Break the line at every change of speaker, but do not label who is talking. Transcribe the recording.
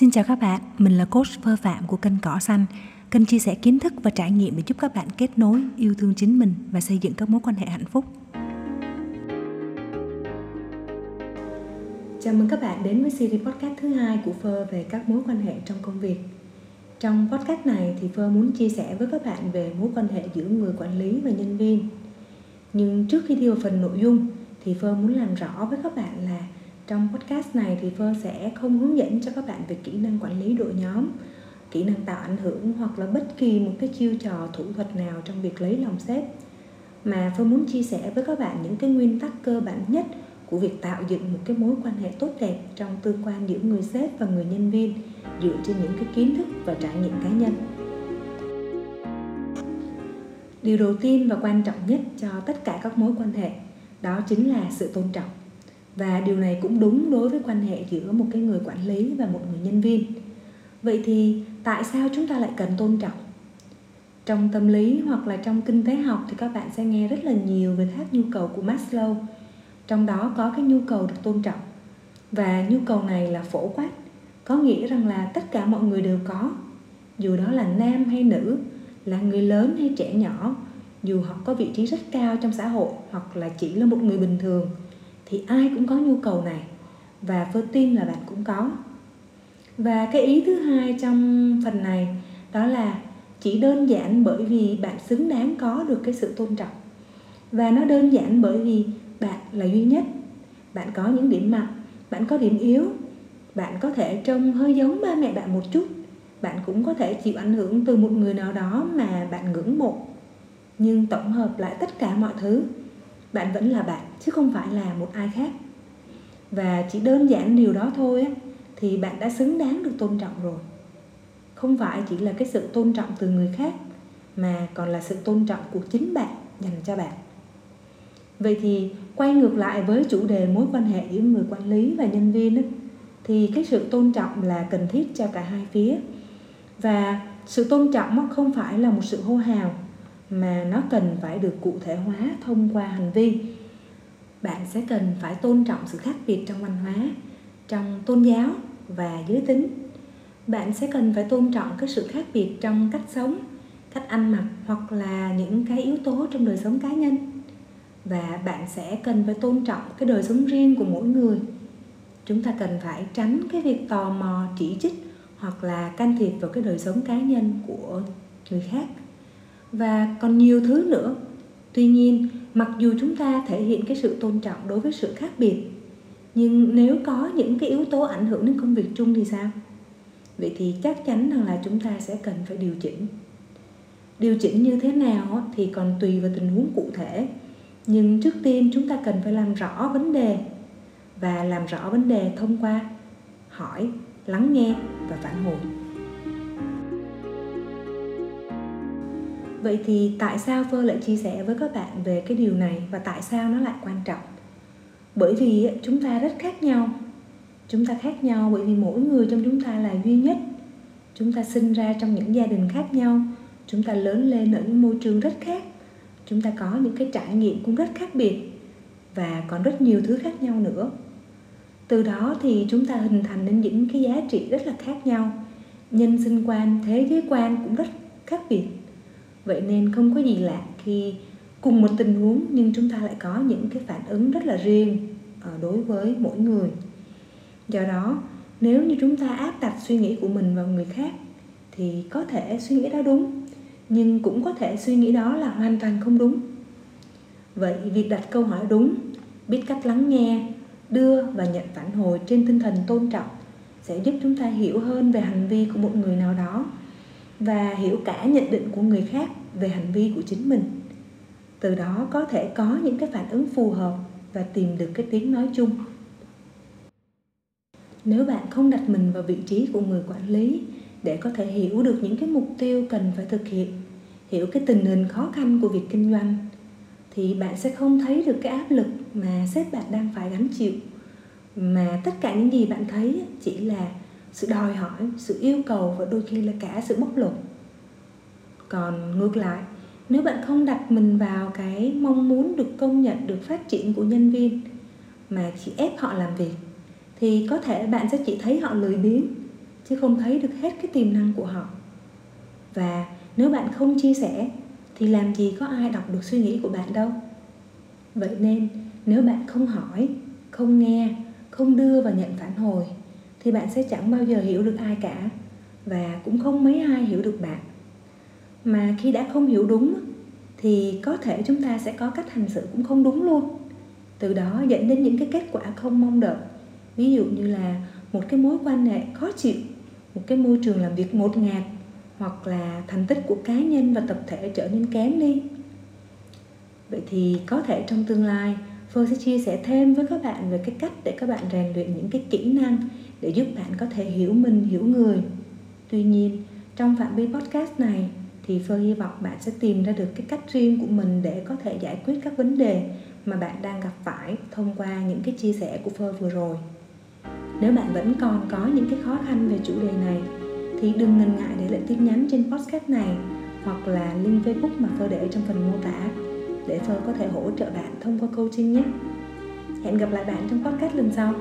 Xin chào các bạn, mình là coach Phơ Phạm của kênh Cỏ Xanh. Kênh chia sẻ kiến thức và trải nghiệm để giúp các bạn kết nối, yêu thương chính mình và xây dựng các mối quan hệ hạnh phúc. Chào mừng các bạn đến với series podcast thứ hai của Phơ về các mối quan hệ trong công việc. Trong podcast này thì Phơ muốn chia sẻ với các bạn về mối quan hệ giữa người quản lý và nhân viên. Nhưng trước khi đi vào phần nội dung thì Phơ muốn làm rõ với các bạn là trong podcast này thì Phơ sẽ không hướng dẫn cho các bạn về kỹ năng quản lý đội nhóm, kỹ năng tạo ảnh hưởng hoặc là bất kỳ một cái chiêu trò thủ thuật nào trong việc lấy lòng sếp mà Phơ muốn chia sẻ với các bạn những cái nguyên tắc cơ bản nhất của việc tạo dựng một cái mối quan hệ tốt đẹp trong tương quan giữa người sếp và người nhân viên dựa trên những cái kiến thức và trải nghiệm cá nhân. Điều đầu tiên và quan trọng nhất cho tất cả các mối quan hệ đó chính là sự tôn trọng và điều này cũng đúng đối với quan hệ giữa một cái người quản lý và một người nhân viên. Vậy thì tại sao chúng ta lại cần tôn trọng? Trong tâm lý hoặc là trong kinh tế học thì các bạn sẽ nghe rất là nhiều về tháp nhu cầu của Maslow. Trong đó có cái nhu cầu được tôn trọng. Và nhu cầu này là phổ quát. Có nghĩa rằng là tất cả mọi người đều có. Dù đó là nam hay nữ, là người lớn hay trẻ nhỏ, dù họ có vị trí rất cao trong xã hội hoặc là chỉ là một người bình thường thì ai cũng có nhu cầu này, và phơ tin là bạn cũng có. Và cái ý thứ hai trong phần này, đó là chỉ đơn giản bởi vì bạn xứng đáng có được cái sự tôn trọng. Và nó đơn giản bởi vì bạn là duy nhất. Bạn có những điểm mạnh, bạn có điểm yếu, bạn có thể trông hơi giống ba mẹ bạn một chút. Bạn cũng có thể chịu ảnh hưởng từ một người nào đó mà bạn ngưỡng mộ. Nhưng tổng hợp lại tất cả mọi thứ bạn vẫn là bạn chứ không phải là một ai khác. Và chỉ đơn giản điều đó thôi á, thì bạn đã xứng đáng được tôn trọng rồi. Không phải chỉ là cái sự tôn trọng từ người khác mà còn là sự tôn trọng của chính bạn dành cho bạn. Vậy thì quay ngược lại với chủ đề mối quan hệ giữa người quản lý và nhân viên á, thì cái sự tôn trọng là cần thiết cho cả hai phía. Và sự tôn trọng không phải là một sự hô hào mà nó cần phải được cụ thể hóa thông qua hành vi. Bạn sẽ cần phải tôn trọng sự khác biệt trong văn hóa, trong tôn giáo và giới tính. Bạn sẽ cần phải tôn trọng cái sự khác biệt trong cách sống, cách ăn mặc hoặc là những cái yếu tố trong đời sống cá nhân. Và bạn sẽ cần phải tôn trọng cái đời sống riêng của mỗi người. Chúng ta cần phải tránh cái việc tò mò, chỉ trích hoặc là can thiệp vào cái đời sống cá nhân của người khác và còn nhiều thứ nữa. Tuy nhiên, mặc dù chúng ta thể hiện cái sự tôn trọng đối với sự khác biệt, nhưng nếu có những cái yếu tố ảnh hưởng đến công việc chung thì sao? Vậy thì chắc chắn rằng là chúng ta sẽ cần phải điều chỉnh. Điều chỉnh như thế nào thì còn tùy vào tình huống cụ thể, nhưng trước tiên chúng ta cần phải làm rõ vấn đề và làm rõ vấn đề thông qua hỏi, lắng nghe và phản hồi. Vậy thì tại sao phơ lại chia sẻ với các bạn về cái điều này và tại sao nó lại quan trọng? Bởi vì chúng ta rất khác nhau. Chúng ta khác nhau bởi vì mỗi người trong chúng ta là duy nhất. Chúng ta sinh ra trong những gia đình khác nhau. Chúng ta lớn lên ở những môi trường rất khác. Chúng ta có những cái trải nghiệm cũng rất khác biệt và còn rất nhiều thứ khác nhau nữa. Từ đó thì chúng ta hình thành nên những cái giá trị rất là khác nhau. Nhân sinh quan, thế giới quan cũng rất khác biệt vậy nên không có gì lạ khi cùng một tình huống nhưng chúng ta lại có những cái phản ứng rất là riêng ờ, đối với mỗi người. Do đó, nếu như chúng ta áp đặt suy nghĩ của mình vào người khác thì có thể suy nghĩ đó đúng, nhưng cũng có thể suy nghĩ đó là hoàn toàn không đúng. Vậy việc đặt câu hỏi đúng, biết cách lắng nghe, đưa và nhận phản hồi trên tinh thần tôn trọng sẽ giúp chúng ta hiểu hơn về hành vi của một người nào đó và hiểu cả nhận định của người khác về hành vi của chính mình. Từ đó có thể có những cái phản ứng phù hợp và tìm được cái tiếng nói chung. Nếu bạn không đặt mình vào vị trí của người quản lý để có thể hiểu được những cái mục tiêu cần phải thực hiện, hiểu cái tình hình khó khăn của việc kinh doanh, thì bạn sẽ không thấy được cái áp lực mà sếp bạn đang phải gánh chịu. Mà tất cả những gì bạn thấy chỉ là sự đòi hỏi, sự yêu cầu và đôi khi là cả sự bóc lột. Còn ngược lại, nếu bạn không đặt mình vào cái mong muốn được công nhận, được phát triển của nhân viên mà chỉ ép họ làm việc, thì có thể bạn sẽ chỉ thấy họ lười biếng, chứ không thấy được hết cái tiềm năng của họ. Và nếu bạn không chia sẻ, thì làm gì có ai đọc được suy nghĩ của bạn đâu. Vậy nên, nếu bạn không hỏi, không nghe, không đưa và nhận phản hồi thì bạn sẽ chẳng bao giờ hiểu được ai cả, và cũng không mấy ai hiểu được bạn. Mà khi đã không hiểu đúng, thì có thể chúng ta sẽ có cách hành xử cũng không đúng luôn. Từ đó dẫn đến những cái kết quả không mong đợi. Ví dụ như là một cái mối quan hệ khó chịu, một cái môi trường làm việc ngột ngạt, hoặc là thành tích của cá nhân và tập thể trở nên kém đi. Vậy thì có thể trong tương lai, Phương sẽ chia sẻ thêm với các bạn về cái cách để các bạn rèn luyện những cái kỹ năng để giúp bạn có thể hiểu mình, hiểu người. Tuy nhiên, trong phạm vi podcast này thì Phương hy vọng bạn sẽ tìm ra được cái cách riêng của mình để có thể giải quyết các vấn đề mà bạn đang gặp phải thông qua những cái chia sẻ của Phương vừa rồi. Nếu bạn vẫn còn có những cái khó khăn về chủ đề này thì đừng ngần ngại để lại tin nhắn trên podcast này hoặc là link Facebook mà phơ để trong phần mô tả để phơ có thể hỗ trợ bạn thông qua coaching nhé. Hẹn gặp lại bạn trong podcast lần sau.